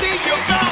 see you God.